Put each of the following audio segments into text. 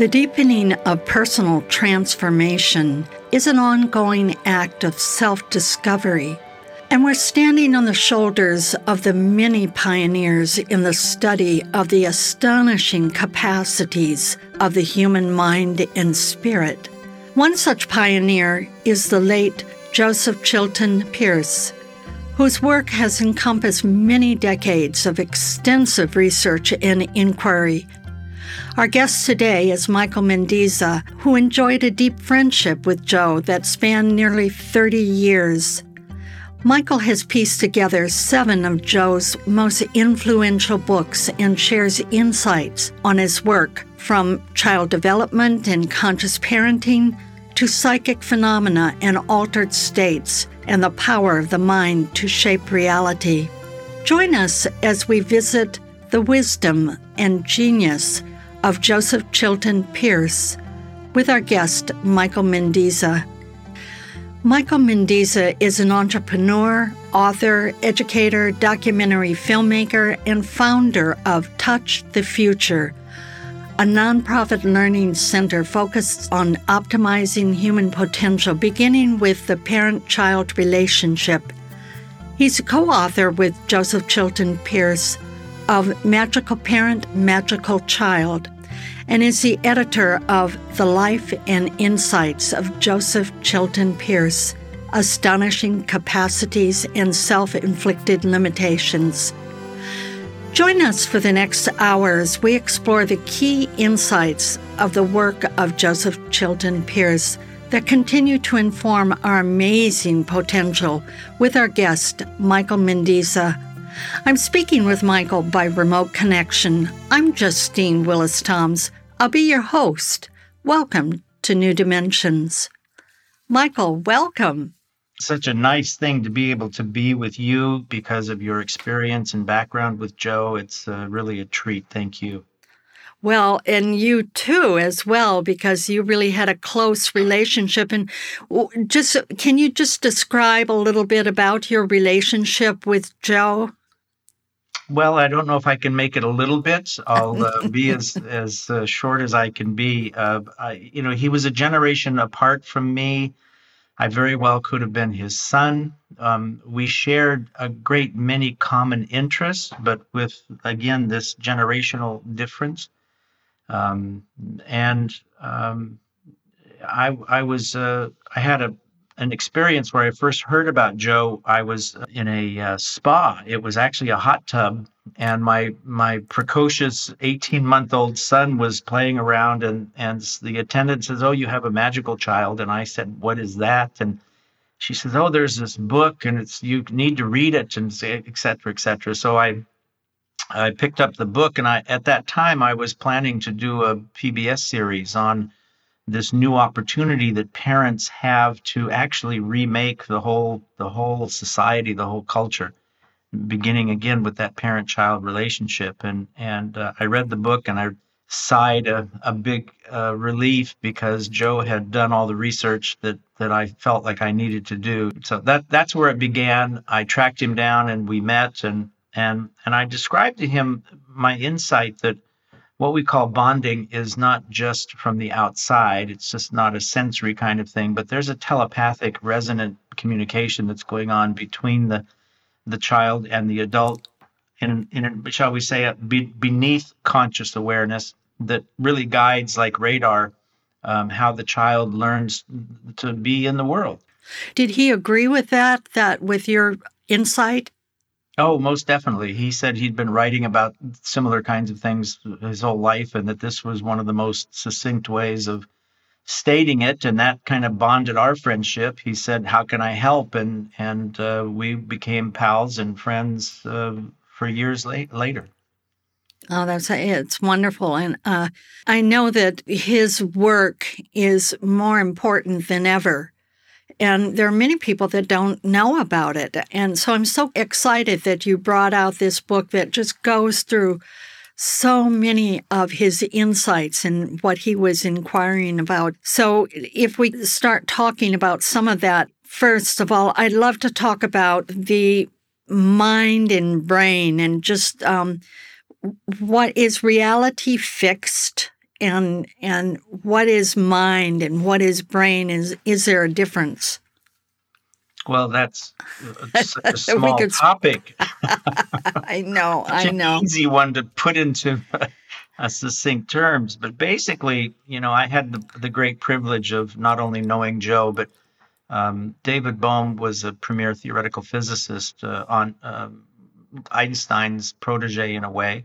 The deepening of personal transformation is an ongoing act of self discovery, and we're standing on the shoulders of the many pioneers in the study of the astonishing capacities of the human mind and spirit. One such pioneer is the late Joseph Chilton Pearce, whose work has encompassed many decades of extensive research and inquiry our guest today is Michael Mendizza, who enjoyed a deep friendship with Joe that spanned nearly 30 years. Michael has pieced together seven of Joe's most influential books and shares insights on his work from child development and conscious parenting to psychic phenomena and altered states and the power of the mind to shape reality. Join us as we visit the wisdom and genius of Joseph Chilton Pearce with our guest, Michael Mendizza. Michael Mendizza is an entrepreneur, author, educator, documentary filmmaker, and founder of Touch the Future, a nonprofit learning center focused on optimizing human potential, beginning with the parent child relationship. He's a co author with Joseph Chilton Pearce of Magical Parent, Magical Child, and is the editor of The Life and Insights of Joseph Chilton Pearce Astonishing Capacities and Self Inflicted Limitations. Join us for the next hour as We explore the key insights of the work of Joseph Chilton Pearce that continue to inform our amazing potential with our guest, Michael Mendizza I'm speaking with Michael by remote connection. I'm Justine Willis Toms. I'll be your host. Welcome to New Dimensions. Michael, welcome. Such a nice thing to be able to be with you because of your experience and background with Joe. It's uh, really a treat. Thank you. Well, and you too, as well, because you really had a close relationship. And just can you just describe a little bit about your relationship with Joe? Well, I don't know if I can make it a little bit. I'll uh, be as as uh, short as I can be. Uh, I, you know, he was a generation apart from me. I very well could have been his son. Um, we shared a great many common interests, but with again this generational difference. Um, and um, I I was uh, I had a an experience where I first heard about Joe. I was in a uh, spa. It was actually a hot tub, and my my precocious 18 month old son was playing around, and and the attendant says, "Oh, you have a magical child," and I said, "What is that?" and she says, "Oh, there's this book, and it's you need to read it, and et cetera, et cetera." So I I picked up the book, and I at that time I was planning to do a PBS series on this new opportunity that parents have to actually remake the whole the whole society, the whole culture, beginning again with that parent-child relationship. And and uh, I read the book and I sighed a, a big uh, relief because Joe had done all the research that that I felt like I needed to do. So that that's where it began. I tracked him down and we met and and and I described to him my insight that what we call bonding is not just from the outside. It's just not a sensory kind of thing, but there's a telepathic resonant communication that's going on between the the child and the adult in, in shall we say, be, beneath conscious awareness that really guides like radar um, how the child learns to be in the world. Did he agree with that? That with your insight? Oh, most definitely. He said he'd been writing about similar kinds of things his whole life, and that this was one of the most succinct ways of stating it, and that kind of bonded our friendship. He said, "How can I help?" and and uh, we became pals and friends uh, for years late, later. Oh, that's it's wonderful, and uh, I know that his work is more important than ever. And there are many people that don't know about it. And so I'm so excited that you brought out this book that just goes through so many of his insights and what he was inquiring about. So, if we start talking about some of that, first of all, I'd love to talk about the mind and brain and just um, what is reality fixed and and what is mind and what is brain is is there a difference? Well that's a small could... topic. I know i know. easy one to put into a succinct terms but basically you know i had the, the great privilege of not only knowing joe but um, David Bohm was a premier theoretical physicist uh, on um, Einstein's protege in a way.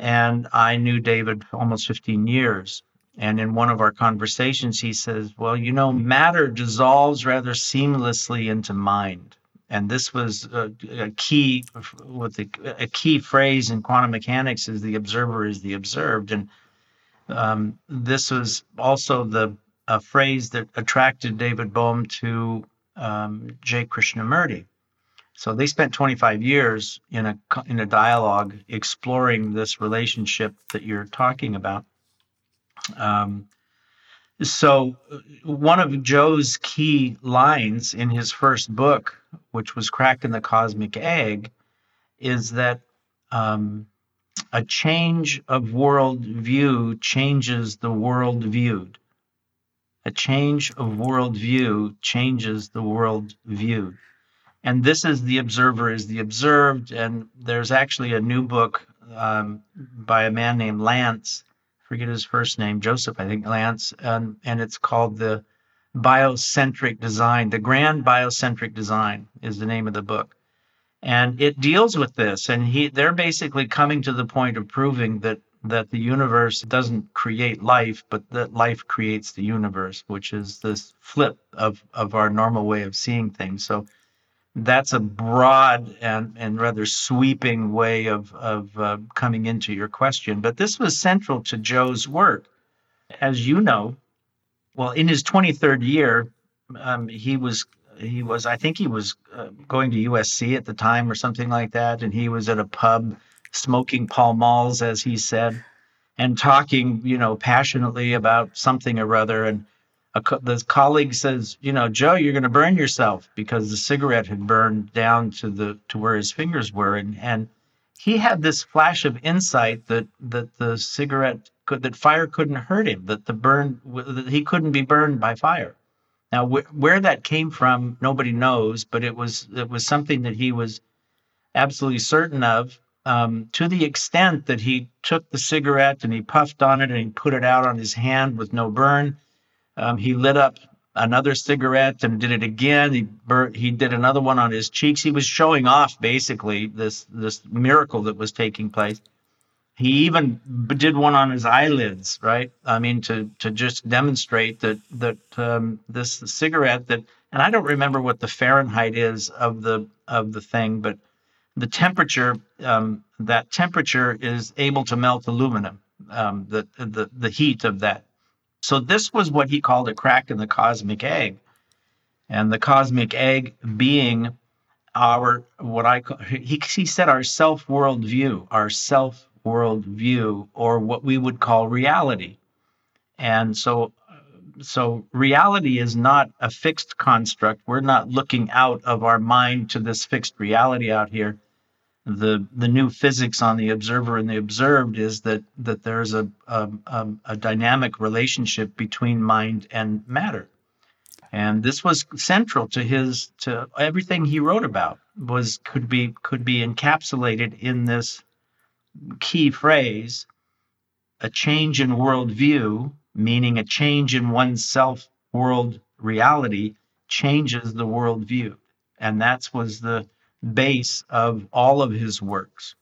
And I knew David almost 15 years. And in one of our conversations, he says, Well, you know, matter dissolves rather seamlessly into mind. And this was a, a key, with the, a key phrase in quantum mechanics is the observer is the observed. And um, this was also the a phrase that attracted David Bohm to um, J. Krishnamurti. So they spent 25 years in a in a dialogue exploring this relationship that you're talking about. Um, so uh, one of Joe's key lines in his first book, which was "Cracking the Cosmic Egg," is that um, a change of world view changes the world viewed. A change of worldview changes the world viewed. And this is The Observer is the Observed. And there's actually a new book um, by a man named Lance, forget his first name, Joseph, I think, Lance, and, and it's called The Biocentric Design. The Grand Biocentric Design is the name of the book. And it deals with this. And he they're basically coming to the point of proving that that the universe doesn't create life, but that life creates the universe, which is this flip of, of our normal way of seeing things. So that's a broad and, and rather sweeping way of, of uh, coming into your question. But this was central to Joe's work. As you know, well, in his 23rd year, um, he was he was I think he was uh, going to USC at the time or something like that, and he was at a pub smoking Pall Malls, as he said, and talking, you know, passionately about something or other. And a, the colleague says, you know, Joe, you're going to burn yourself because the cigarette had burned down to the to where his fingers were, and and he had this flash of insight that that the cigarette could that fire couldn't hurt him, that the burn that he couldn't be burned by fire. Now, wh- where that came from, nobody knows, but it was it was something that he was absolutely certain of um, to the extent that he took the cigarette and he puffed on it and he put it out on his hand with no burn. Um, he lit up another cigarette and did it again. He bur- he did another one on his cheeks. He was showing off basically this this miracle that was taking place. He even did one on his eyelids, right? I mean, to to just demonstrate that that um, this cigarette that, and I don't remember what the Fahrenheit is of the of the thing, but the temperature, um, that temperature is able to melt aluminum, um, the, the, the heat of that. So this was what he called a crack in the cosmic egg. And the cosmic egg being our, what I call, he, he said our self world view, our self world view, or what we would call reality. And so so reality is not a fixed construct. We're not looking out of our mind to this fixed reality out here the the new physics on the observer and the observed is that that there's a a, a, dynamic relationship between mind and matter. and this was central to his to everything he wrote about was could be could be encapsulated in this key phrase a change in worldview meaning a change in one's self world reality changes the worldview and that was the base of all of his works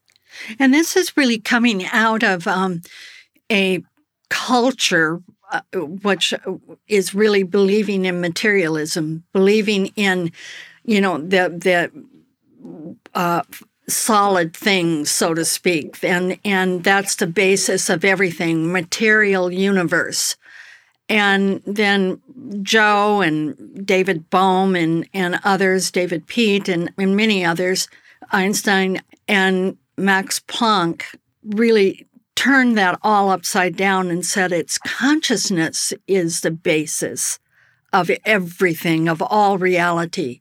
and this is really coming out of um, a culture uh, which is really believing in materialism, believing in, you know, the the uh, solid things, so to speak, and and that's the basis of everything, material universe. And then Joe and David Bohm and, and others, David Peat and, and many others, Einstein and Max Planck really turned that all upside down and said its consciousness is the basis of everything, of all reality.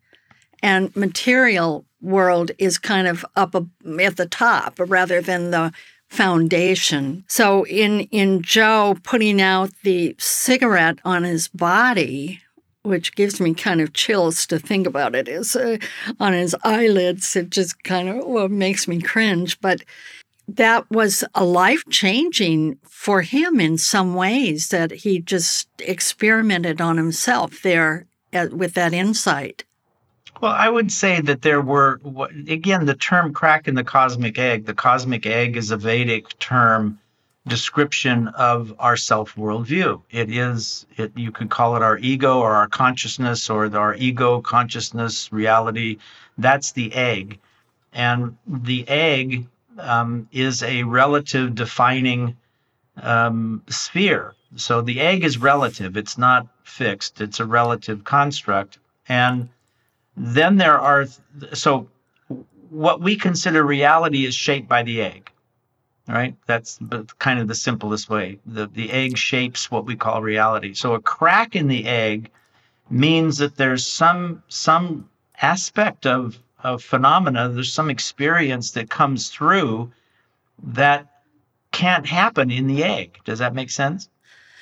And material world is kind of up at the top rather than the foundation. So in in Joe putting out the cigarette on his body, which gives me kind of chills to think about it, is uh, on his eyelids. It just kind of well, makes me cringe. But that was a life changing for him in some ways that he just experimented on himself there at, with that insight. Well, I would say that there were, again, the term crack in the cosmic egg. The cosmic egg is a Vedic term description of our self worldview. It is, it, you could call it our ego or our consciousness or our ego consciousness reality. That's the egg. And the egg um, is a relative defining um, sphere. So the egg is relative, it's not fixed, it's a relative construct. And then there are, so what we consider reality is shaped by the egg, right? That's kind of the simplest way. The, the egg shapes what we call reality. So a crack in the egg means that there's some some aspect of of phenomena, there's some experience that comes through that can't happen in the egg. Does that make sense?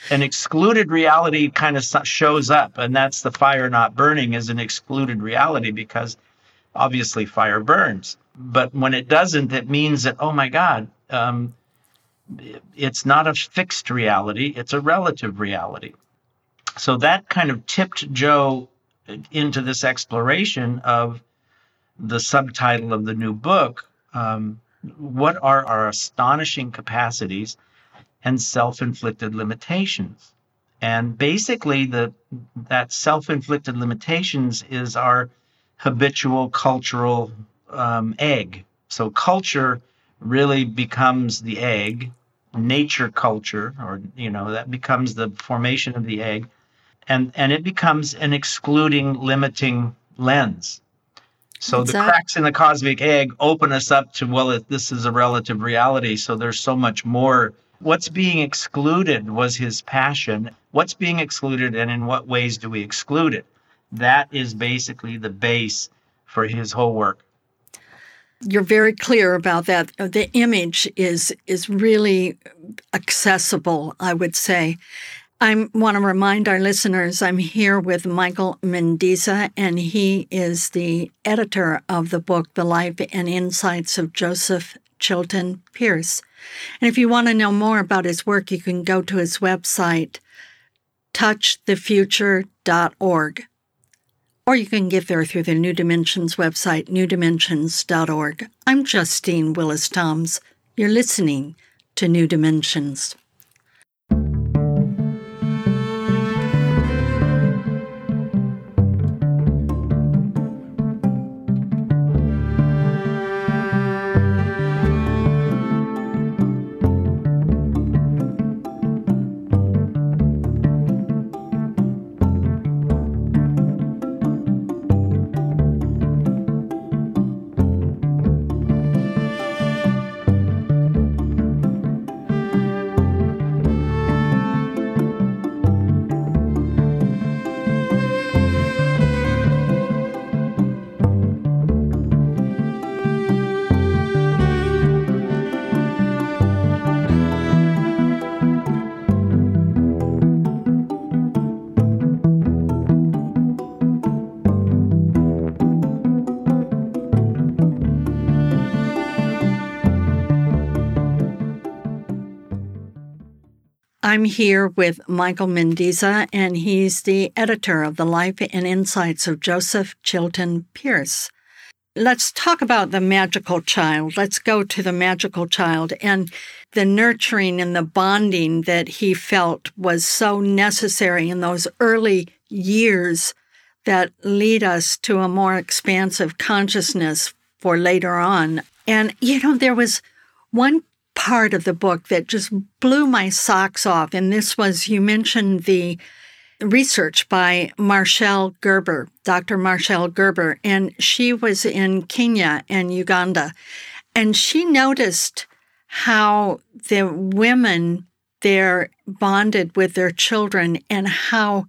An excluded reality kind of shows up, and that's the fire not burning is an excluded reality because obviously fire burns. But when it doesn't, it means that, oh my God, um, it's not a fixed reality, it's a relative reality. So that kind of tipped Joe into this exploration of the subtitle of the new book um, What are our astonishing capacities and self inflicted limitations? And basically, the, that self inflicted limitations is our habitual cultural um, egg. So, culture really becomes the egg, nature culture, or, you know, that becomes the formation of the egg. And, and it becomes an excluding, limiting lens. So exactly. the cracks in the cosmic egg open us up to, well, this is a relative reality. So there's so much more. What's being excluded was his passion. What's being excluded, and in what ways do we exclude it? That is basically the base for his whole work. You're very clear about that. The image is is really accessible, I would say. I want to remind our listeners I'm here with Michael Mendizza, and he is the editor of the book, The Life and Insights of Joseph Chilton Pearce. And if you want to know more about his work, you can go to his website, touchthefuture.org. Or you can get there through the New Dimensions website, newdimensions.org. I'm Justine Willis Toms. You're listening to New Dimensions. I'm here with Michael Mendizza, and he's the editor of The Life and Insights of Joseph Chilton Pearce. Let's talk about the magical child. Let's go to the magical child and the nurturing and the bonding that he felt was so necessary in those early years that lead us to a more expansive consciousness for later on. And, you know, there was one part of the book that just blew my socks off. And this was you mentioned the research by Marshall Gerber, Dr. Marshall Gerber, and she was in Kenya and Uganda. And she noticed how the women there bonded with their children and how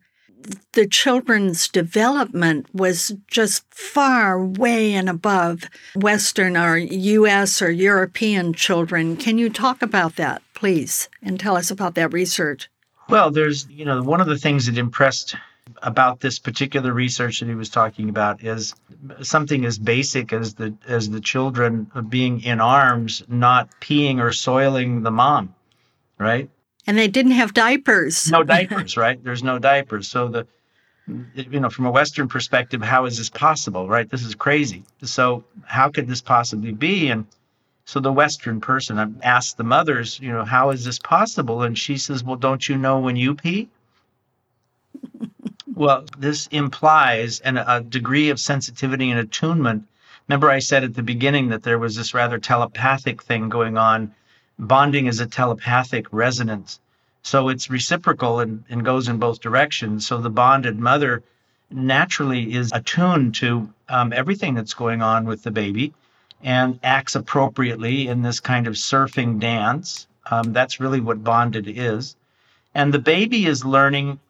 the children's development was just far way and above Western or US or European children. Can you talk about that, please, and tell us about that research? Well, there's, you know, one of the things that impressed about this particular research that he was talking about is something as basic as the as the children being in arms not peeing or soiling the mom right and they didn't have diapers. No diapers, right? There's no diapers. So the you know, from a Western perspective, how is this possible, right? This is crazy. So how could this possibly be? And so the Western person asked the mothers, you know, how is this possible? And she says, well, don't you know when you pee? well, this implies an, a degree of sensitivity and attunement. Remember, I said at the beginning that there was this rather telepathic thing going on bonding is a telepathic resonance. So it's reciprocal and, and goes in both directions. So the bonded mother naturally is attuned to um, everything that's going on with the baby and acts appropriately in this kind of surfing dance. Um, that's really what bonded is. And the baby is learning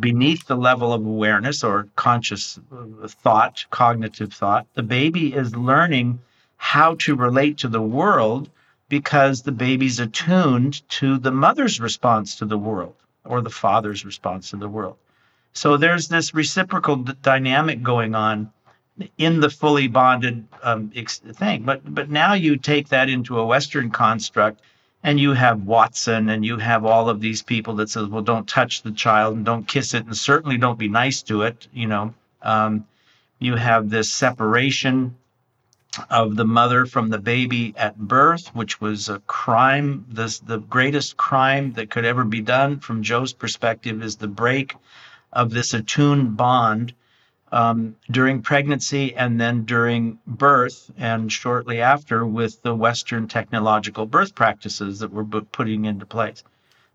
beneath the level of awareness or conscious uh, thought, cognitive thought. The baby is learning how to relate to the world because the baby's attuned to the mother's response to the world or the father's response to the world. So there's this reciprocal d- dynamic going on in the fully bonded um, ex- thing. But but now you take that into a Western construct, and you have Watson, and you have all of these people that says, well, don't touch the child and don't kiss it, and certainly don't be nice to it. You know, um, you have this separation of the mother from the baby at birth, which was a crime. This, the greatest crime that could ever be done from Joe's perspective is the break of this attuned bond um, during pregnancy and then during birth and shortly after with the Western technological birth practices that we're putting into place.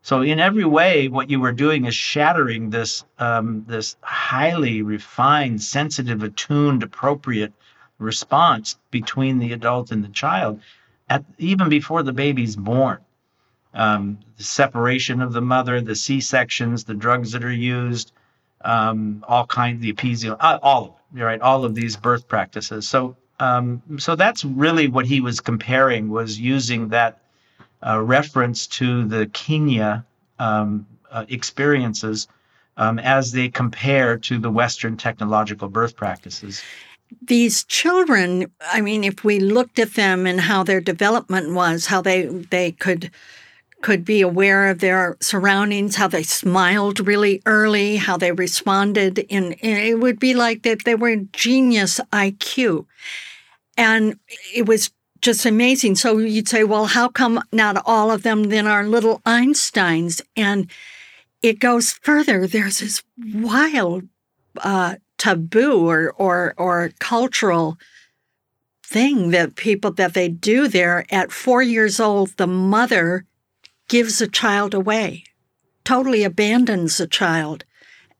So in every way, what you were doing is shattering this um, this highly refined, sensitive, attuned, appropriate response between the adult and the child at even before the baby's born. Um, the separation of the mother, the C sections, the drugs that are used, um, all kinds, the episiotomy, uh, all of it, right? All of these birth practices. So, um, so that's really what he was comparing was using that uh, reference to the Kenya um, uh, experiences um, as they compare to the Western technological birth practices these children, I mean, if we looked at them and how their development was, how they they could could be aware of their surroundings, how they smiled really early, how they responded in, it would be like that they were genius IQ. And it was just amazing. So you'd say, well, how come not all of them then are little Einsteins? And it goes further. There's this wild uh, taboo or or or cultural thing that people that they do there. At 4 years old the mother gives a child away totally abandons a child.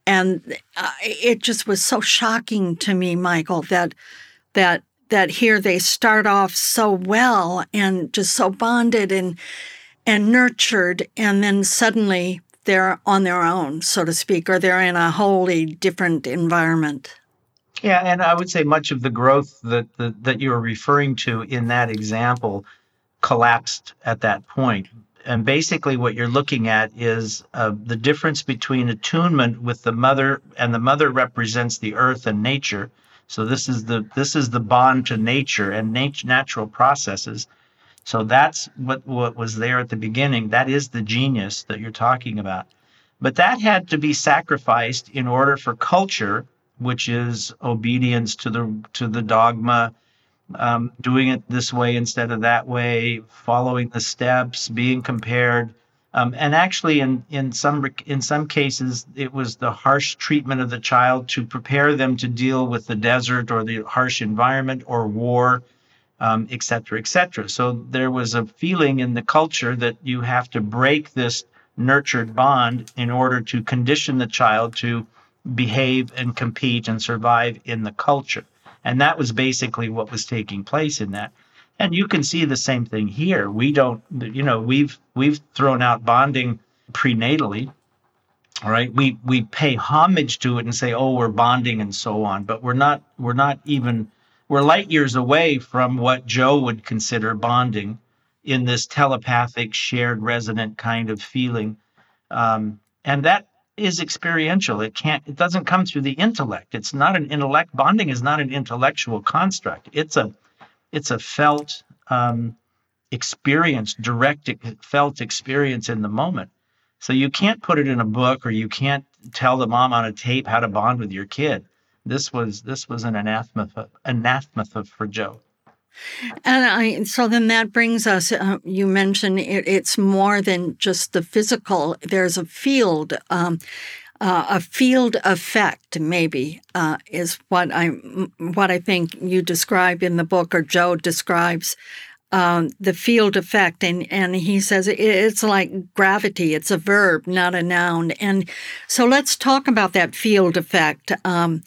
And uh, it just was so shocking to me michael that that that here they start off so well and just so bonded and and nurtured and then suddenly they're on their own, so to speak, or they're in a wholly different environment. Yeah, and I would say much of the growth that that, that you're referring to in that example collapsed at that point. And basically, what you're looking at is uh, the difference between attunement with the mother, and the mother represents the earth and nature. So this is the this is the bond to nature and nat- natural processes. So that's what, what was there at the beginning. That is the genius that you're talking about. But that had to be sacrificed in order for culture, which is obedience to the to the dogma, um, doing it this way instead of that way, following the steps, being compared. Um, and actually, in, in some in some cases, it was the harsh treatment of the child to prepare them to deal with the desert or the harsh environment or war, um, et cetera, et cetera. So there was a feeling in the culture that you have to break this nurtured bond in order to condition the child to behave and compete and survive in the culture. And that was basically what was taking place in that. And you can see the same thing here. We don't, you know, we've we've thrown out bonding prenatally. All right. We we pay homage to it and say, oh, we're bonding and so on, but we're not we're not even we're light years away from what Joe would consider bonding in this telepathic, shared, resonant kind of feeling. Um, and that is experiential. It can't, it doesn't come through the intellect. It's not an intellect. Bonding is not an intellectual construct. It's a, it's a felt um, experience, direct felt experience in the moment. So you can't put it in a book or you can't tell the mom on a tape how to bond with your kid. This was this was an anathema anathema for Joe. And I, so then that brings us, uh, you mentioned it, it's more than just the physical. There's a field, um, uh, a field effect, maybe, uh, is what I what I think you describe in the book, or Joe describes um, the field effect, and and he says it's like gravity. It's a verb, not a noun. And so let's talk about that field effect. Um,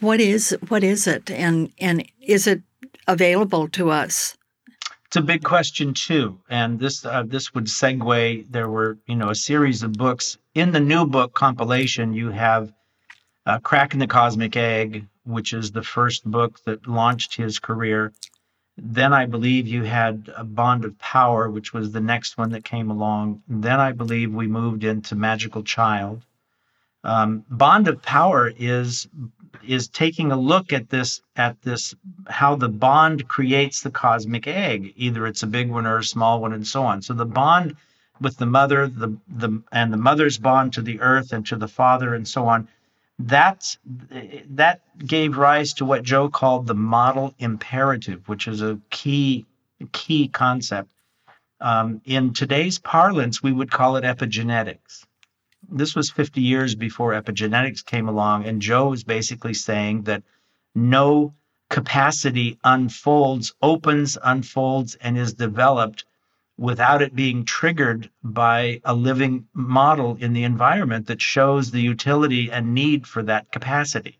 what is what is it, and and is it available to us? It's a big question too, and this uh, this would segue. There were you know a series of books in the new book compilation. You have uh, "Cracking the Cosmic Egg," which is the first book that launched his career. Then I believe you had a Bond of Power, which was the next one that came along. Then I believe we moved into Magical Child. Um, Bond of Power is is taking a look at this at this how the bond creates the cosmic egg. Either it's a big one or a small one and so on. So the bond with the mother the the and the mother's bond to the earth and to the father and so on that's that gave rise to what joe called the model imperative which is a key key concept. Um, in today's parlance we would call it epigenetics this was 50 years before epigenetics came along, and Joe was basically saying that no capacity unfolds, opens, unfolds, and is developed without it being triggered by a living model in the environment that shows the utility and need for that capacity.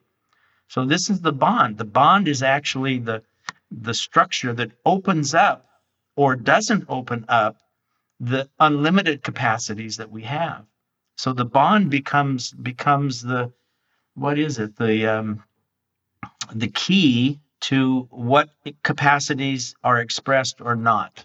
So this is the bond. The bond is actually the the structure that opens up or doesn't open up the unlimited capacities that we have. So the bond becomes becomes the what is it the um, the key to what capacities are expressed or not.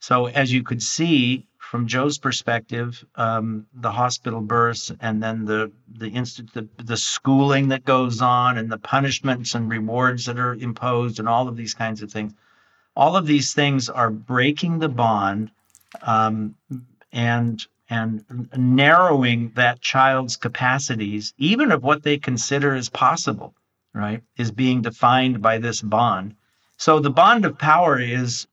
So as you could see from Joe's perspective, um, the hospital births and then the the, instant the the schooling that goes on and the punishments and rewards that are imposed and all of these kinds of things, all of these things are breaking the bond um, and and narrowing that child's capacities, even of what they consider as possible, right, is being defined by this bond. So the bond of power is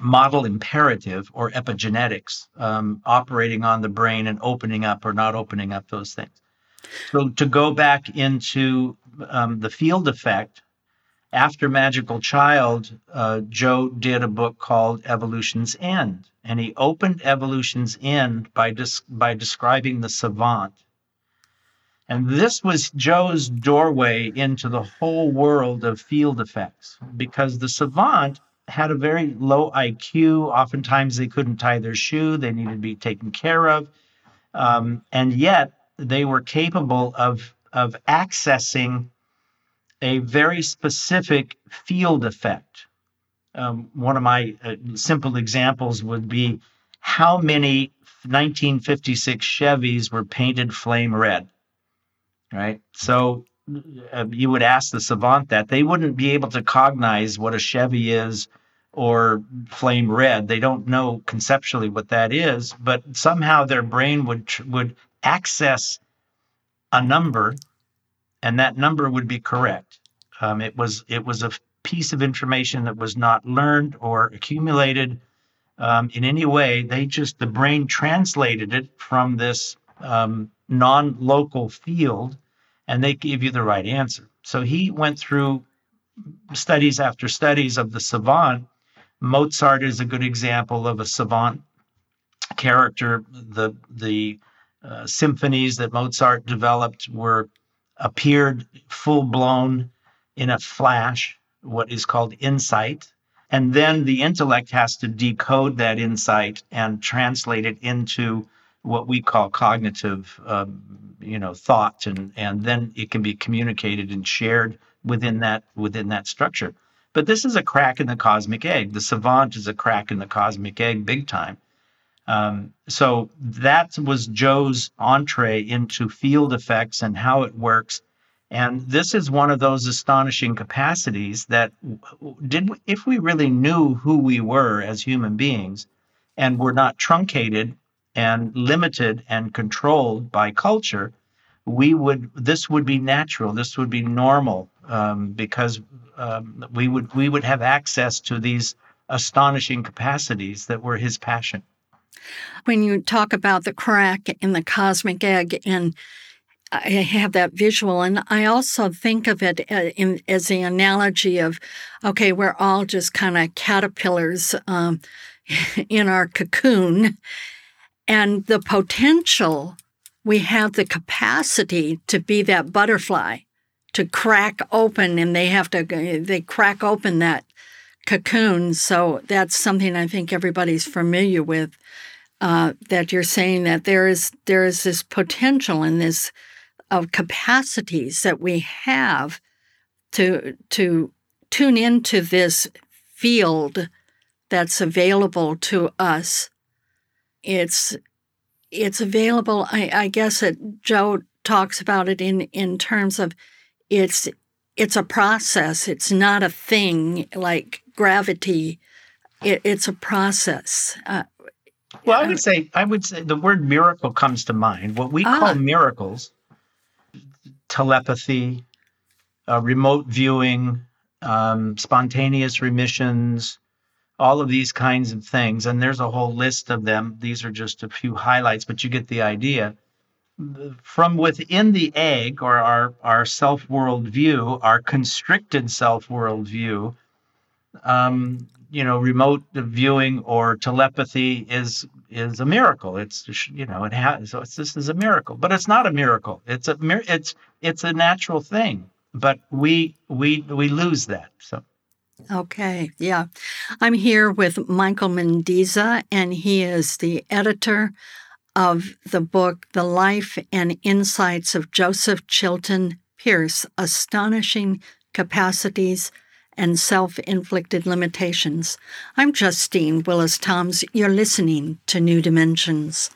model imperative or epigenetics, um, operating on the brain and opening up or not opening up those things. So to go back into um, the field effect, after Magical Child, uh, Joe did a book called Evolution's End, and he opened Evolution's End by des- by describing the savant. And this was Joe's doorway into the whole world of field effects because the savant had a very low IQ. Oftentimes, they couldn't tie their shoe, they needed to be taken care of. Um, and yet, they were capable of, of accessing a very specific field effect. Um, one of my uh, simple examples would be how many 1956 Chevys were painted flame red, right? So uh, you would ask the savant that they wouldn't be able to cognize what a Chevy is or flame red. They don't know conceptually what that is, but somehow their brain would would access a number, and that number would be correct. Um, it was it was a piece of information that was not learned or accumulated um, in any way. They just the brain translated it from this um, non-local field, and they gave you the right answer. So he went through studies after studies of the savant Mozart is a good example of a savant character. The the uh, symphonies that Mozart developed were appeared full blown in a flash, what is called insight, and then the intellect has to decode that insight and translate it into what we call cognitive, um, you know, thought, and and then it can be communicated and shared within that within that structure. But this is a crack in the cosmic egg. The savant is a crack in the cosmic egg, big time. Um, so that was Joe's entree into field effects and how it works. And this is one of those astonishing capacities that did if we really knew who we were as human beings and were not truncated and limited and controlled by culture, we would this would be natural. This would be normal um, because um, we would we would have access to these astonishing capacities that were his passion. When you talk about the crack in the cosmic egg, and I have that visual, and I also think of it uh, in, as the analogy of, okay, we're all just kind of caterpillars um, in our cocoon, and the potential we have the capacity to be that butterfly to crack open and they have to they crack open that cocoon. So that's something i think everybody's familiar with uh, that you're saying that there is there is this potential and this of capacities that we have to to tune into this field that's available to us it's it's available i, I guess that joe talks about it in in terms of it's it's a process. It's not a thing like gravity. It, it's a process. Uh, well, I would say I would say the word miracle comes to mind. What we ah. call miracles, telepathy, uh, remote viewing, um, spontaneous remissions, all of these kinds of things. And there's a whole list of them. These are just a few highlights, but you get the idea from within the egg or our, our self world view, our constricted self world view, um, you know, remote viewing or telepathy is is a miracle. It's you know, it has so it's, this is a miracle, but it's not a miracle. It's a it's it's a natural thing, but we we we lose that. So. Okay, yeah. I'm here with Michael Mendizza, and he is the editor of the book, The Life and Insights of Joseph Chilton Pearce Astonishing Capacities and Self Inflicted Limitations. I'm Justine Willis Toms. You're listening to New Dimensions.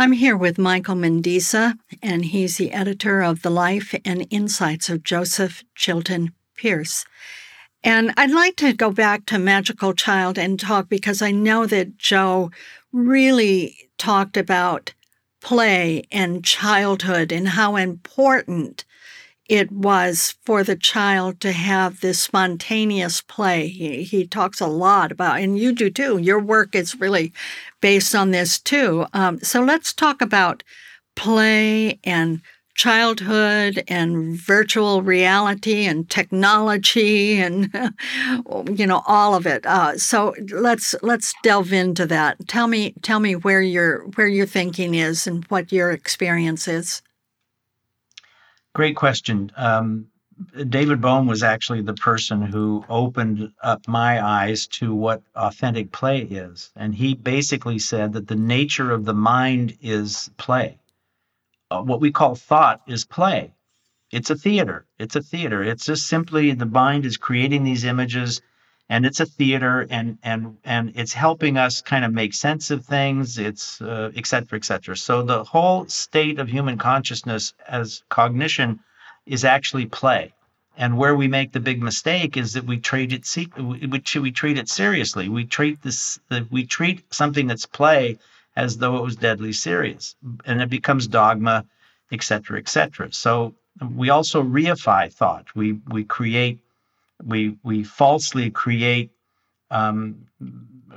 I'm here with Michael Mendizza, and he's the editor of The Life and Insights of Joseph Chilton Pearce. And I'd like to go back to Magical Child and talk because I know that Joe really talked about play and childhood and how important it was for the child to have this spontaneous play. He, he, talks a lot about, and you do too. Your work is really based on this too. Um, so let's talk about play and childhood and virtual reality and technology and you know all of it. Uh, so let's let's delve into that. Tell me tell me where your where your thinking is and what your experience is. Great question. Um, David Bohm was actually the person who opened up my eyes to what authentic play is. And he basically said that the nature of the mind is play. Uh, what we call thought is play. It's a theater. It's a theater. It's just simply the mind is creating these images and it's a theater and and and it's helping us kind of make sense of things it's uh, et cetera et cetera. So the whole state of human consciousness as cognition is actually play. And where we make the big mistake is that we treat it we, we treat it seriously? We treat this we treat something that's play as though it was deadly serious and it becomes dogma et cetera et cetera. So we also reify thought. We we create we we falsely create um,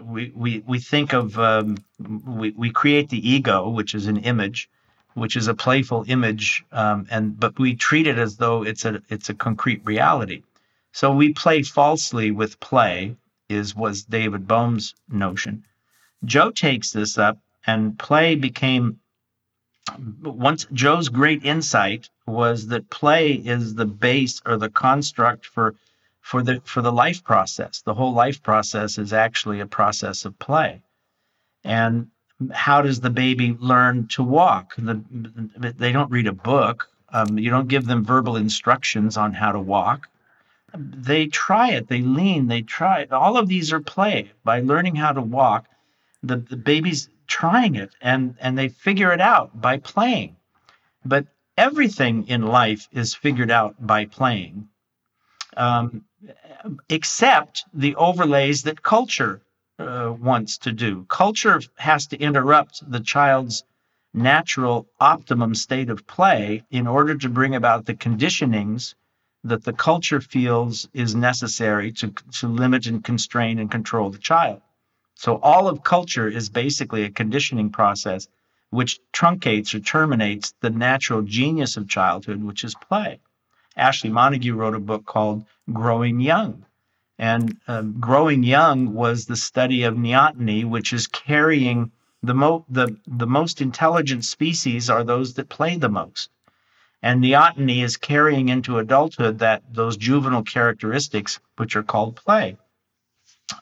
we, we we think of um, we, we create the ego which is an image which is a playful image um, and but we treat it as though it's a it's a concrete reality. So we play falsely with play is was david bohm's notion. Joe takes this up and play became once joe's great insight was that play is the base or the construct for for the for the life process. The whole life process is actually a process of play. And how does the baby learn to walk? The, they don't read a book. Um, you don't give them verbal instructions on how to walk. They try it. They lean. They try. It. All of these are play. By learning how to walk, the, the baby's trying it and and they figure it out by playing. But everything in life is figured out by playing. Um, except the overlays that culture uh, wants to do. Culture has to interrupt the child's natural optimum state of play in order to bring about the conditionings that the culture feels is necessary to, to limit and constrain and control the child. So all of culture is basically a conditioning process which truncates or terminates the natural genius of childhood, which is play. Ashley Montagu wrote a book called Growing Young. And um, Growing Young was the study of neoteny, which is carrying the, mo- the, the most intelligent species are those that play the most. And neoteny is carrying into adulthood that those juvenile characteristics, which are called play.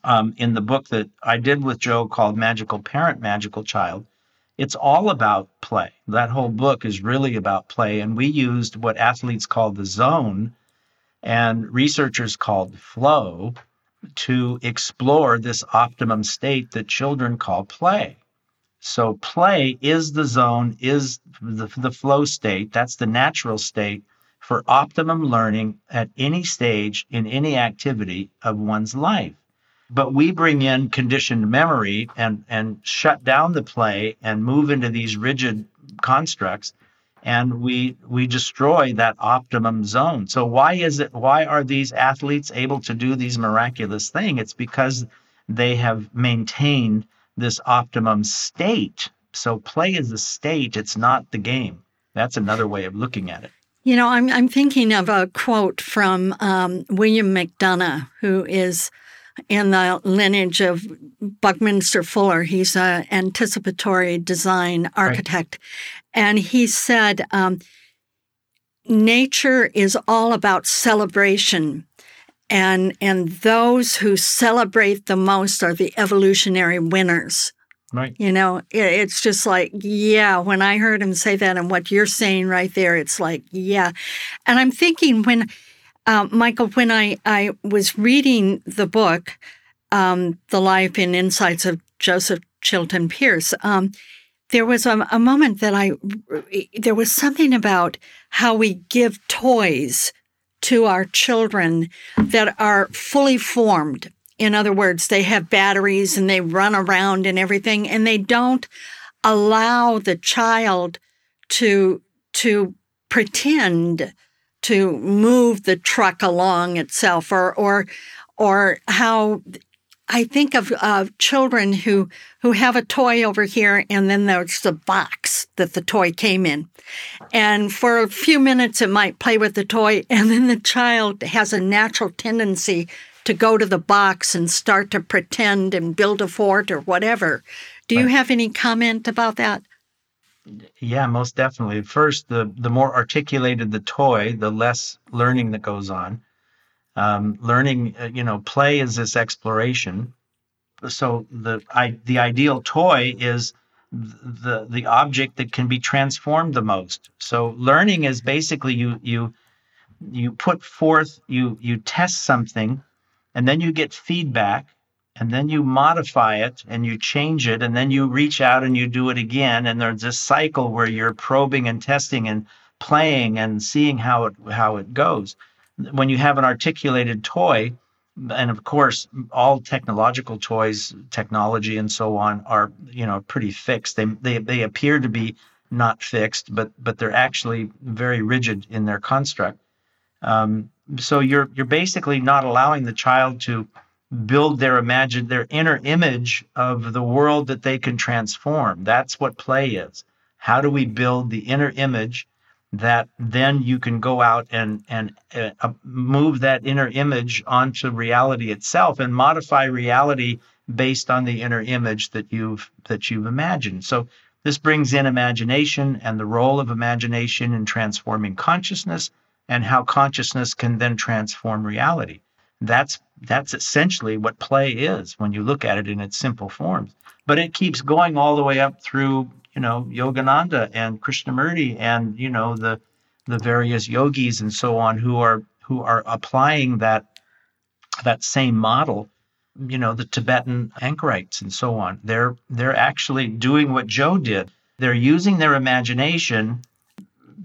Um, in the book that I did with Joe called Magical Parent, Magical Child, it's all about play. That whole book is really about play. And we used what athletes call the zone and researchers called flow to explore this optimum state that children call play. So, play is the zone, is the, the flow state. That's the natural state for optimum learning at any stage in any activity of one's life but we bring in conditioned memory and and shut down the play and move into these rigid constructs and we we destroy that optimum zone. So why is it why are these athletes able to do these miraculous things it's because they have maintained this optimum state. So play is a state it's not the game. That's another way of looking at it. You know i'm, I'm thinking of a quote from um, william mcdonough who is in the lineage of Buckminster Fuller. He's an anticipatory design architect. Right. And he said, um, nature is all about celebration. And, and those who celebrate the most are the evolutionary winners. Right. You know, it, it's just like, yeah, when I heard him say that and what you're saying right there, it's like, yeah. And I'm thinking when uh, Michael, when I, I was reading the book, um, The Life and Insights of Joseph Chilton Pearce, um, there was a, a, moment that I, there was something about how we give toys to our children that are fully formed. In other words, they have batteries and they run around and everything, and they don't allow the child to to pretend to move the truck along itself or or or how I think of uh, children who who have a toy over here, and then there's the box that the toy came in, and for a few minutes it might play with the toy, and then the child has a natural tendency to go to the box and start to pretend and build a fort or whatever. Do you have any comment about that? Yeah, most definitely. First, the the more articulated the toy, the less learning that goes on. Um, learning, uh, you know, play is this exploration. So the I, the ideal toy is the the object that can be transformed the most. So learning is basically you you you put forth you you test something, and then you get feedback, and then you modify it and you change it and then you reach out and you do it again. And there's this cycle where you're probing and testing and playing and seeing how it how it goes. When you have an articulated toy and of course all technological toys technology and so on are you know pretty fixed. They they, they appear to be not fixed but but they're actually very rigid in their construct. Um, so you're you're basically not allowing the child to build their imagine their inner image of the world that they can transform. That's what play is. How do we build the inner image that then you can go out and and uh, uh move that inner image onto reality itself and modify reality based on the inner image that you've that you've imagined. So this brings in imagination and the role of imagination in transforming consciousness and how consciousness can then transform reality that's that's essentially what play is when you look at it in its simple forms. But it keeps going all the way up through, you know, Yogananda and Krishnamurti and, you know, the the various yogis and so on who are who are applying that that same model you know the tibetan anchorites and so on they're they're actually doing what joe did they're using their imagination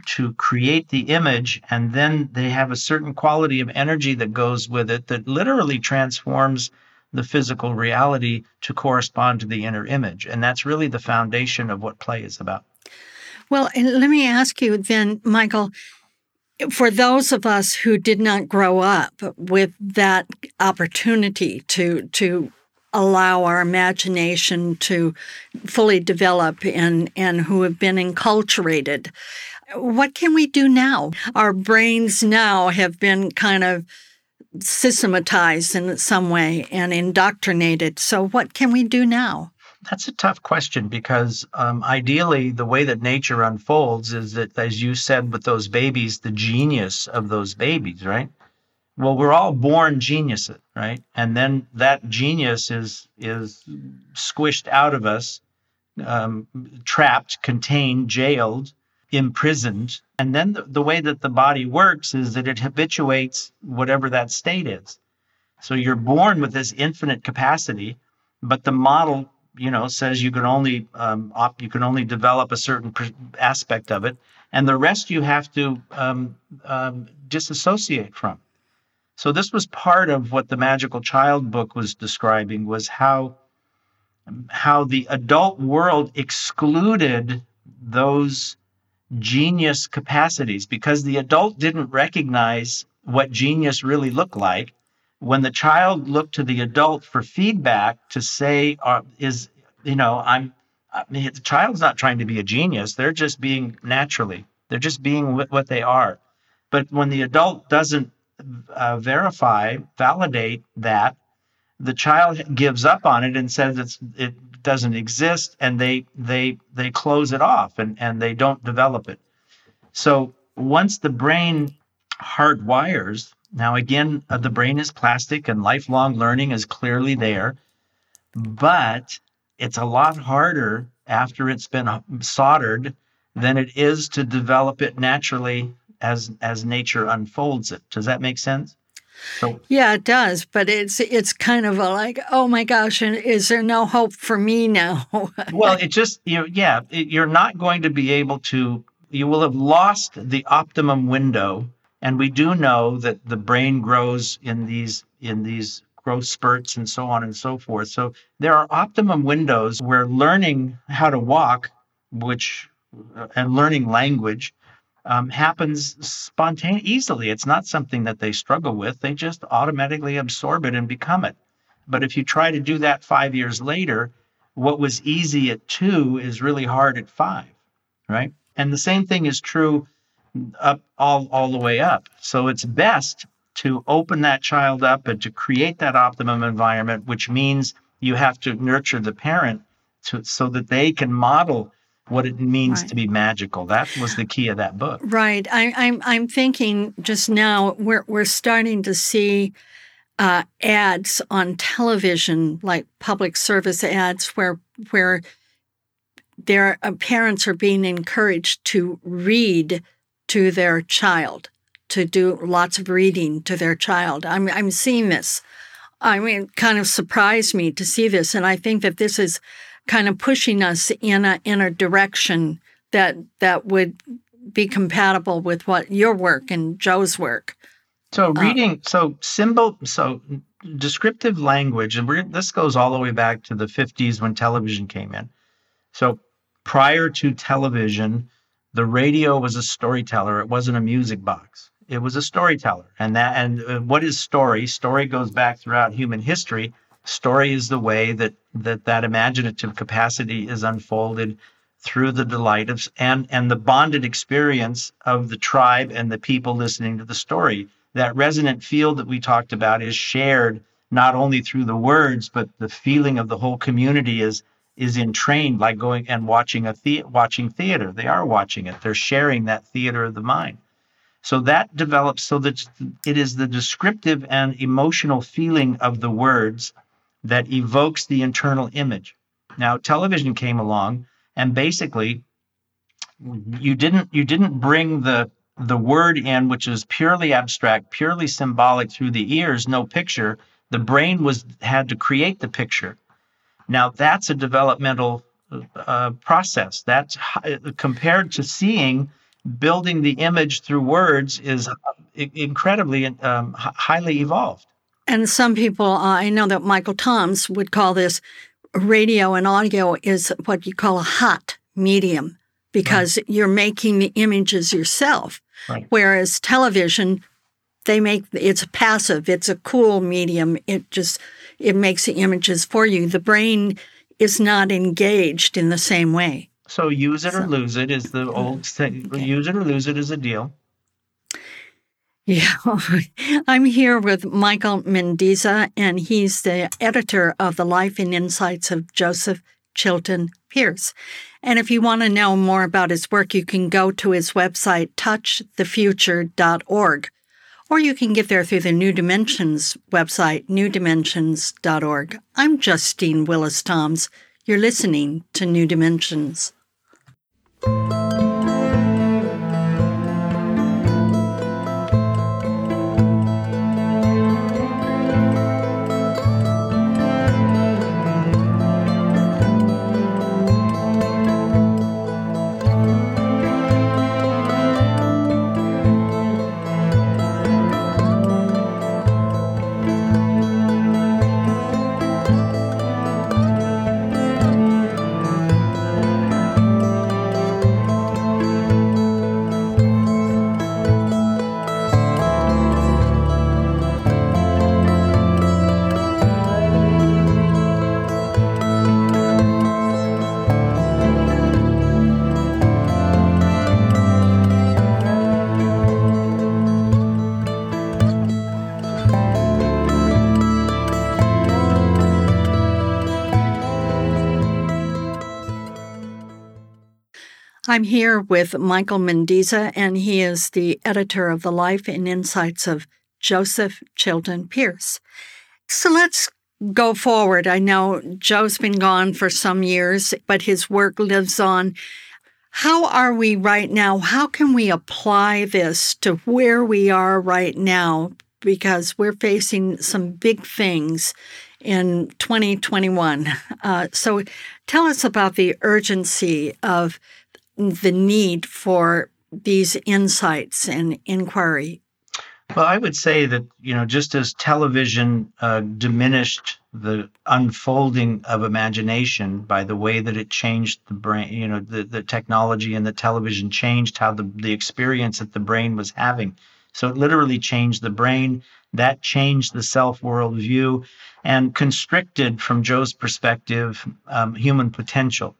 to create the image and then they have a certain quality of energy that goes with it that literally transforms the physical reality to correspond to the inner image. And that's really the foundation of what play is about. Well and let me ask you then michael for those of us who did not grow up with that opportunity to to allow our imagination to fully develop and and who have been enculturated what can we do now? Our brains now have been kind of systematized in some way and indoctrinated. So, what can we do now? That's a tough question because um, ideally, the way that nature unfolds is that, as you said with those babies, the genius of those babies, right? Well, we're all born geniuses, right? And then that genius is is squished out of us, um, trapped, contained, jailed, imprisoned. And then the, the way that the body works is that it habituates whatever that state is. So you're born with this infinite capacity, but the model, you know, says you can only um, op- you can only develop a certain pr- aspect of it, and the rest you have to um, um, disassociate from. So this was part of what the Magical Child book was describing was how how the adult world excluded those genius capacities because the adult didn't recognize what genius really looked like. When the child looked to the adult for feedback to say, uh, is, you know, I'm, I mean, the child's not trying to be a genius. They're just being naturally, they're just being what they are. But when the adult doesn't uh, verify, validate that, the child gives up on it and says it's it doesn't exist and they they they close it off and and they don't develop it. So once the brain hardwires now again uh, the brain is plastic and lifelong learning is clearly there but it's a lot harder after it's been uh, soldered than it is to develop it naturally as as nature unfolds it. Does that make sense so yeah, it does, but it's it's kind of a like, oh my gosh, and is there no hope for me now? well, it just you know, yeah, it, you're not going to be able to. You will have lost the optimum window, and we do know that the brain grows in these in these growth spurts and so on and so forth. So there are optimum windows where learning how to walk, which uh, and learning language um, happens spontaneously, easily. It's not something that they struggle with. They just automatically absorb it and become it. But if you try to do that five years later, what was easy at two is really hard at five, right? And the same thing is true up all, all the way up. So it's best to open that child up and to create that optimum environment, which means you have to nurture the parent to, so that they can model what it means right. to be magical. That was the key of that book. Right. I, am I'm, I'm thinking just now we're we're starting to see uh, ads on television, like public service ads, where where their uh, parents are being encouraged to read to their child, to do lots of reading to their child. I'm I'm seeing this. I mean, it kind of surprised me to see this, and I think that this is kind of pushing us in a in a direction that that would be compatible with what your work and Joe's work. So uh, reading, uh, so symbol, so descriptive language, and this goes all the way back to the 50s when television came in. So prior to television, the radio was a storyteller. It wasn't a music box. It was a storyteller, and that and uh, what is story? Story goes back throughout human history Story is the way that that, that imaginative capacity is unfolded through the delight of and and the bonded experience of the tribe and the people listening to the story. That resonant field that we talked about is shared not only through the words, but the feeling of the whole community is is entrained like going and watching a the, watching theater. They are watching it. They're sharing that theater of the mind. So that develops so that it is the descriptive and emotional feeling of the words that evokes the internal image. Now, television came along, and basically, you didn't you didn't bring the the word in, which is purely abstract, purely symbolic through the ears, no picture. The brain was had to create the picture. Now, that's a developmental uh, process. That's compared to seeing, building the image through words is incredibly um, highly evolved. And some people, uh, I know that Michael Toms would call this radio and audio is what you call a hot medium because right. you're making the images yourself. Right. Whereas television, they make it's passive, it's a cool medium. It just it makes the images for you. The brain is not engaged in the same way. So use it so, or lose it is the old thing. Okay. Use it or lose it is a deal. Yeah, I'm here with Michael Mendizza, and he's the editor of The Life and Insights of Joseph Chilton Pearce. And if you want to know more about his work, you can go to his website, touchthefuture.org, or you can get there through the New Dimensions website, newdimensions.org. I'm Justine Willis Toms. You're listening to New Dimensions. I'm here with Michael Mendizza, and he is the editor of the Life and Insights of Joseph Chilton Pearce. So let's go forward. I know Joe's been gone for some years, but his work lives on. How are we right now? How can we apply this to where we are right now? Because we're facing some big things in 2021. Uh, so tell us about the urgency of the need for these insights and inquiry? Well, I would say that, you know, just as television uh, diminished the unfolding of imagination by the way that it changed the brain, you know, the, the technology and the television changed how the, the experience that the brain was having. So it literally changed the brain. That changed the self world view and constricted, from Joe's perspective, um, human potential.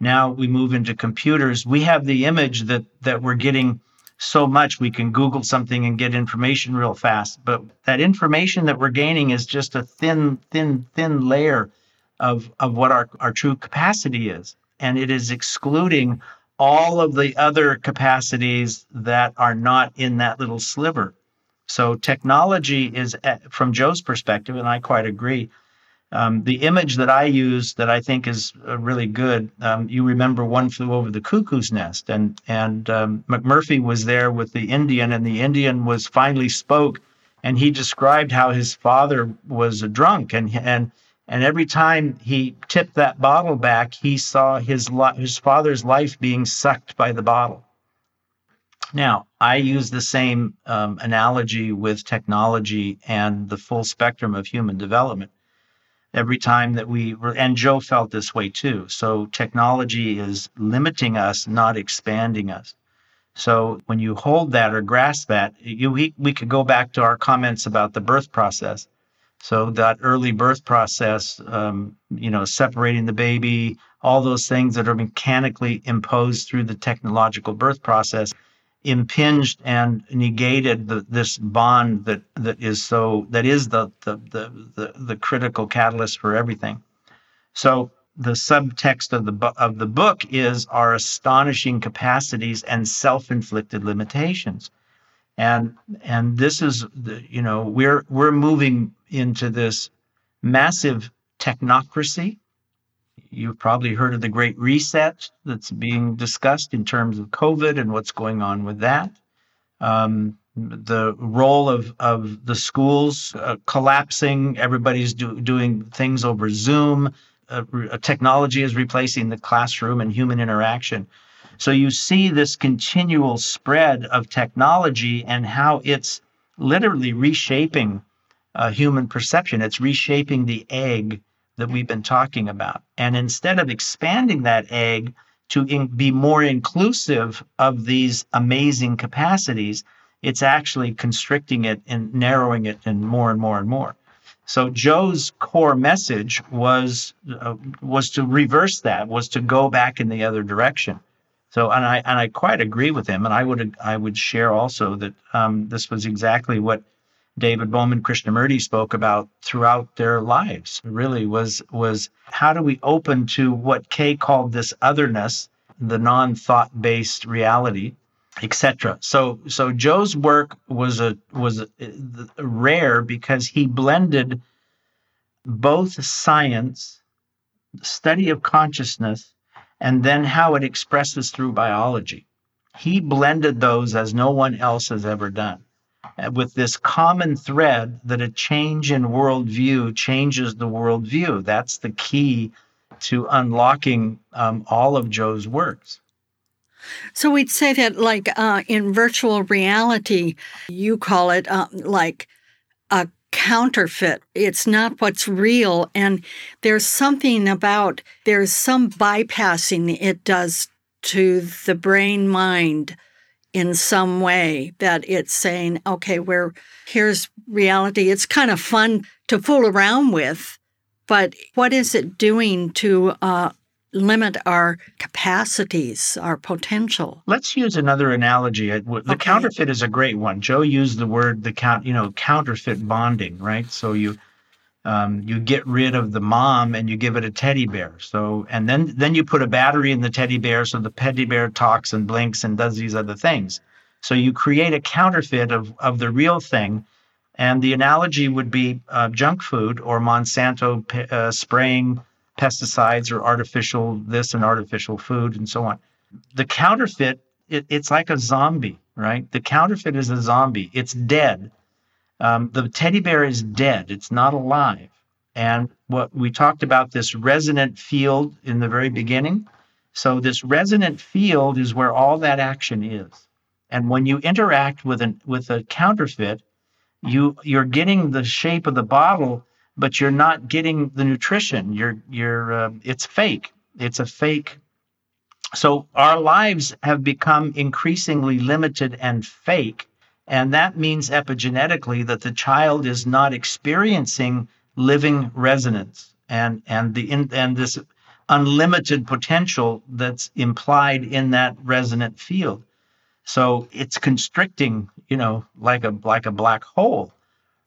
Now we move into computers. We have the image that that we're getting so much we can Google something and get information real fast. But that information that we're gaining is just a thin, thin, thin layer of of what our, our true capacity is. and it is excluding all of the other capacities that are not in that little sliver. So technology is, eh, from Joe's perspective, and I quite agree. Um, the image that I use that I think is uh, really good. Um, you remember one flew over the cuckoo's nest, and and um, McMurphy was there with the Indian, and the Indian was finally spoke, and he described how his father was a drunk, and and and every time he tipped that bottle back, he saw his his father's life being sucked by the bottle. Now, I use the same um, analogy with technology and the full spectrum of human development. Every time that we, were, and Joe felt this way too. So, technology is limiting us, not expanding us. So, when you hold that or grasp that, you, we, we could go back to our comments about the birth process. So, that early birth process, um, you know, separating the baby, all those things that are mechanically imposed through the technological birth process impinged and negated the, this bond that that is so that is the, the the the the critical catalyst for everything. So the subtext of the of the book is our astonishing capacities and self-inflicted limitations, and and this is the, you know we're we're moving into this massive technocracy You've probably heard of the Great Reset that's being discussed in terms of COVID and what's going on with that. Um, the role of, of the schools uh, collapsing, everybody's do, doing things over Zoom. Uh, technology is replacing the classroom and human interaction. So you see this continual spread of technology and how it's literally reshaping uh, human perception. It's reshaping the egg that we've been talking about. And instead of expanding that egg to in, be more inclusive of these amazing capacities, it's actually constricting it and narrowing it and more and more and more. So Joe's core message was uh, was to reverse that, was to go back in the other direction. So and I and I quite agree with him, and I would I would share also that um, this was exactly what David Bohm and Krishnamurti spoke about throughout their lives really was was how do we open to what K called this otherness, the non-thought based reality, etc. So so Joe's work was a was a, a, rare because he blended both science, study of consciousness, and then how it expresses through biology. He blended those as no one else has ever done with this common thread that a change in worldview changes the worldview. That's the key to unlocking um, all of Joe's works. So we'd say that, like uh, in virtual reality, you call it uh, like a counterfeit. It's not what's real. And there's something about, there's some bypassing it does to the brain mind in some way that it's saying, okay, where here's reality. It's kind of fun to fool around with, but what is it doing to uh, limit our capacities, our potential? Let's use another analogy. The okay. counterfeit is a great one. Joe used the word the count, you know, counterfeit bonding, right? So you um, you get rid of the mom and you give it a teddy bear. So and then then you put a battery in the teddy bear so the teddy bear talks and blinks and does these other things. So you create a counterfeit of of the real thing. And the analogy would be uh, junk food or Monsanto uh, spraying pesticides or artificial this and artificial food and so on. The counterfeit, it, it's like a zombie, right? The counterfeit is a zombie. It's dead um, the teddy bear is dead, it's not alive. And what we talked about this resonant field in the very beginning. So, this resonant field is where all that action is. And when you interact with, an, with a counterfeit, you, you're getting the shape of the bottle, but you're not getting the nutrition. You're, you're, uh, it's fake. It's a fake. So, our lives have become increasingly limited and fake and that means epigenetically that the child is not experiencing living resonance and, and, the, in, and this unlimited potential that's implied in that resonant field. So it's constricting, you know, like a like a black hole.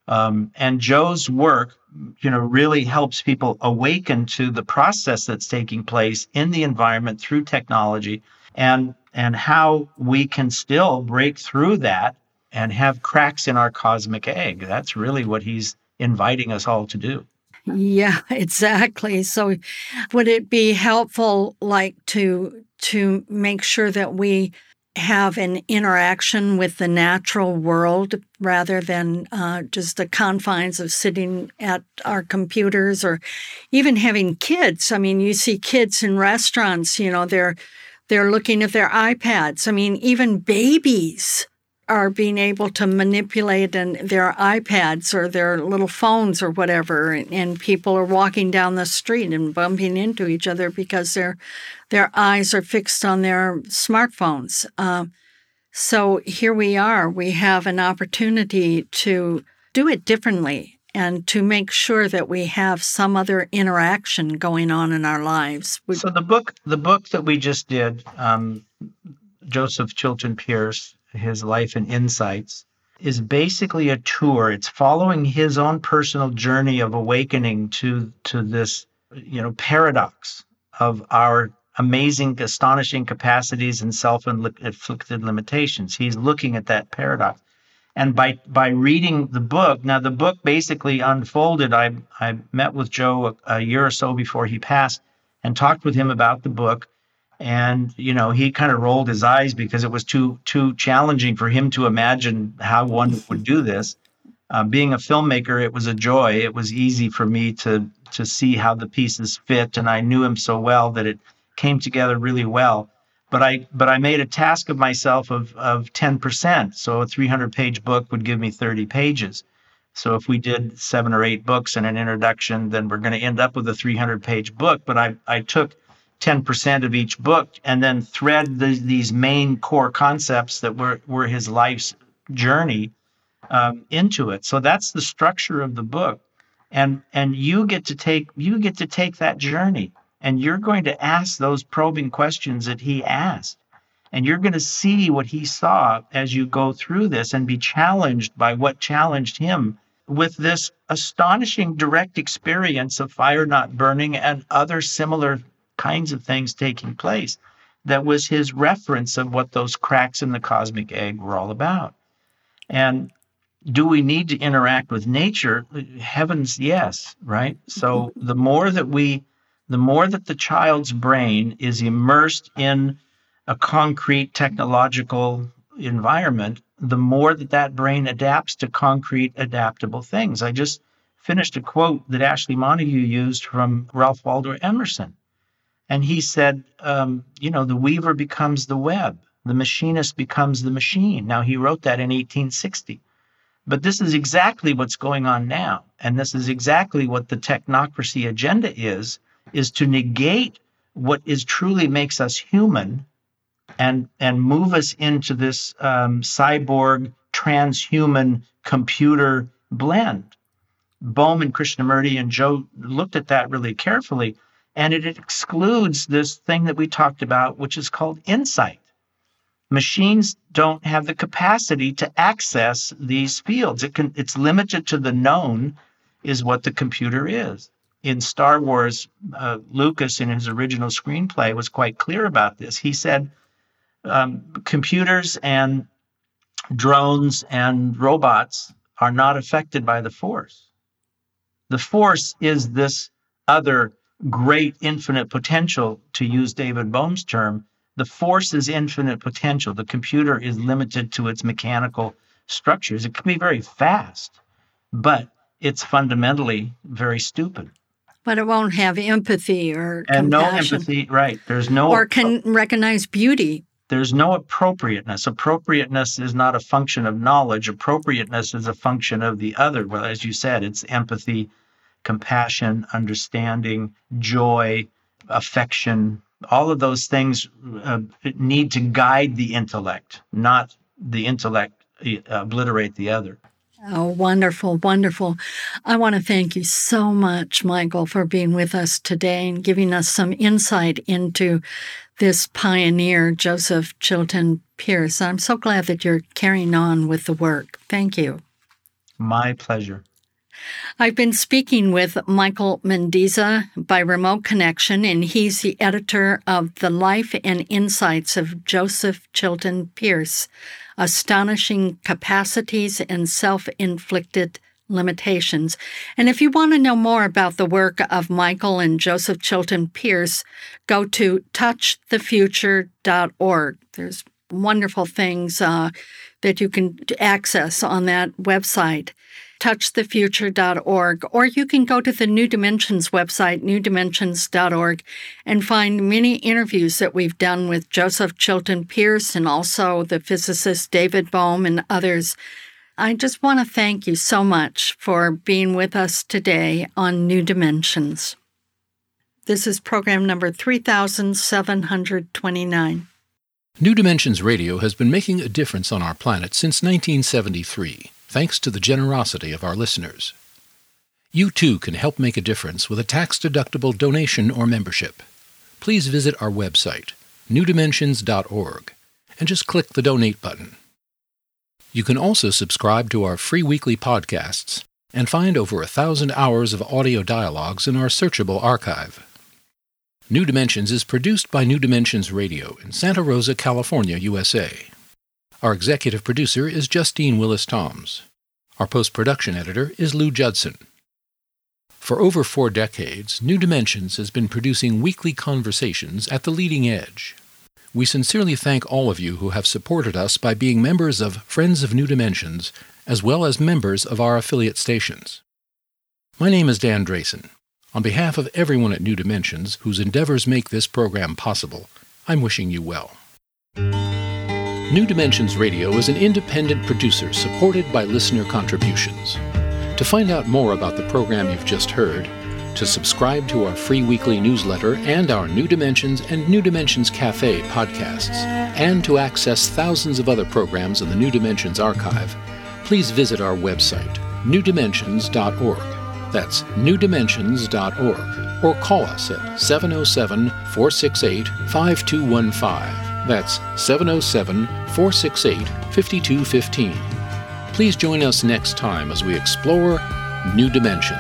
Um, and Joe's work, you know, really helps people awaken to the process that's taking place in the environment through technology and and how we can still break through that and have cracks in our cosmic egg. That's really what he's inviting us all to do. Yeah, exactly. So would it be helpful like to to make sure that we have an interaction with the natural world rather than uh, just the confines of sitting at our computers or even having kids. I mean, you see kids in restaurants, you know, they're they're looking at their iPads. I mean, even babies are being able to manipulate and their iPads or their little phones or whatever, and people are walking down the street and bumping into each other because their their eyes are fixed on their smartphones. Uh, so here we are. We have an opportunity to do it differently and to make sure that we have some other interaction going on in our lives. So the book, the book that we just did, um, Joseph Chilton Pearce, his life and insights is basically a tour. It's following his own personal journey of awakening to to this you know paradox of our amazing astonishing capacities and self-inflicted limitations. He's looking at that paradox. And by by reading the book now the book basically unfolded. I i met with joe a, a year or so before he passed and talked with him about the book and you know he kind of rolled his eyes because it was too too challenging for him to imagine how one would do this. Uh, being a filmmaker it was a joy. It was easy for me to to see how the pieces fit and i knew him so well that it came together really well. But i but i made a task of myself of of 10% so a 300 page book would give me 30 pages. So if we did seven or eight books and an introduction then we're going to end up with a 300 page book. But i i took 10% of each book and then thread the, these main core concepts that were, were his life's journey um, into it. So that's the structure of the book. And, and you get to take you get to take that journey and you're going to ask those probing questions that he asked and you're going to see what he saw as you go through this and be challenged by what challenged him with this astonishing direct experience of fire not burning and other similar kinds of things taking place that was his reference of what those cracks in the cosmic egg were all about. And do we need to interact with nature? Heavens, yes, right? So mm-hmm. the more that we, the more that the child's brain is immersed in a concrete technological environment, the more that that brain adapts to concrete adaptable things. I just finished a quote that Ashley Montagu used from Ralph Waldo Emerson. And he said, um, you know, the weaver becomes the web, the machinist becomes the machine. Now, he wrote that in 1860. But this is exactly what's going on now. And this is exactly what the technocracy agenda is, is to negate what is truly makes us human and, and move us into this um, cyborg, transhuman computer blend. Bohm and Krishnamurti and Joe looked at that really carefully and it excludes this thing that we talked about, which is called insight. Machines don't have the capacity to access these fields. It can, it's limited to the known, is what the computer is. In Star Wars, uh, Lucas, in his original screenplay, was quite clear about this. He said um, computers and drones and robots are not affected by the Force. The Force is this other great infinite potential, to use David Bohm's term, the force is infinite potential. The computer is limited to its mechanical structures. It can be very fast, but it's fundamentally very stupid. But it won't have empathy or and compassion. no empathy, right? There's no or can recognize beauty. There's no appropriateness. Appropriateness is not a function of knowledge. Appropriateness is a function of the other. Well, as you said, it's empathy, compassion, understanding, joy, affection. All of those things uh, need to guide the intellect, not the intellect uh, obliterate the other. Oh, wonderful, wonderful. I want to thank you so much, Michael, for being with us today and giving us some insight into this pioneer, Joseph Chilton Pearce. I'm so glad that you're carrying on with the work. Thank you. My pleasure. I've been speaking with Michael Mendizza by remote connection, and he's the editor of The Life and Insights of Joseph Chilton Pearce Astonishing Capacities and Self Inflicted Limitations. And if you want to know more about the work of Michael and Joseph Chilton Pearce, go to touchthefuture.org. There's wonderful things uh, that you can access on that website touchthefuture.org, or you can go to the New Dimensions website, newdimensions.org, and find many interviews that we've done with Joseph Chilton Pearce and also the physicist David Bohm and others. I just want to thank you so much for being with us today on New Dimensions. This is program number 3729. New Dimensions Radio has been making a difference on our planet since 1973 thanks to the generosity of our listeners. You too can help make a difference with a tax-deductible donation or membership. Please visit our website, newdimensions.org, and just click the donate button. You can also subscribe to our free weekly podcasts and find over a thousand hours of audio dialogues in our searchable archive. New Dimensions is produced by New Dimensions Radio in Santa Rosa, California, USA. Our executive producer is Justine Willis Toms. Our post production editor is Lou Judson. For over four decades, New Dimensions has been producing weekly conversations at the leading edge. We sincerely thank all of you who have supported us by being members of Friends of New Dimensions, as well as members of our affiliate stations. My name is Dan Drayson. On behalf of everyone at New Dimensions whose endeavors make this program possible, I'm wishing you well. New Dimensions Radio is an independent producer supported by listener contributions. To find out more about the program you've just heard, to subscribe to our free weekly newsletter and our New Dimensions and New Dimensions Cafe podcasts, and to access thousands of other programs in the New Dimensions archive, please visit our website, newdimensions.org. That's newdimensions.org. Or call us at 707 468 5215. That's 707 468 5215. Please join us next time as we explore new dimensions.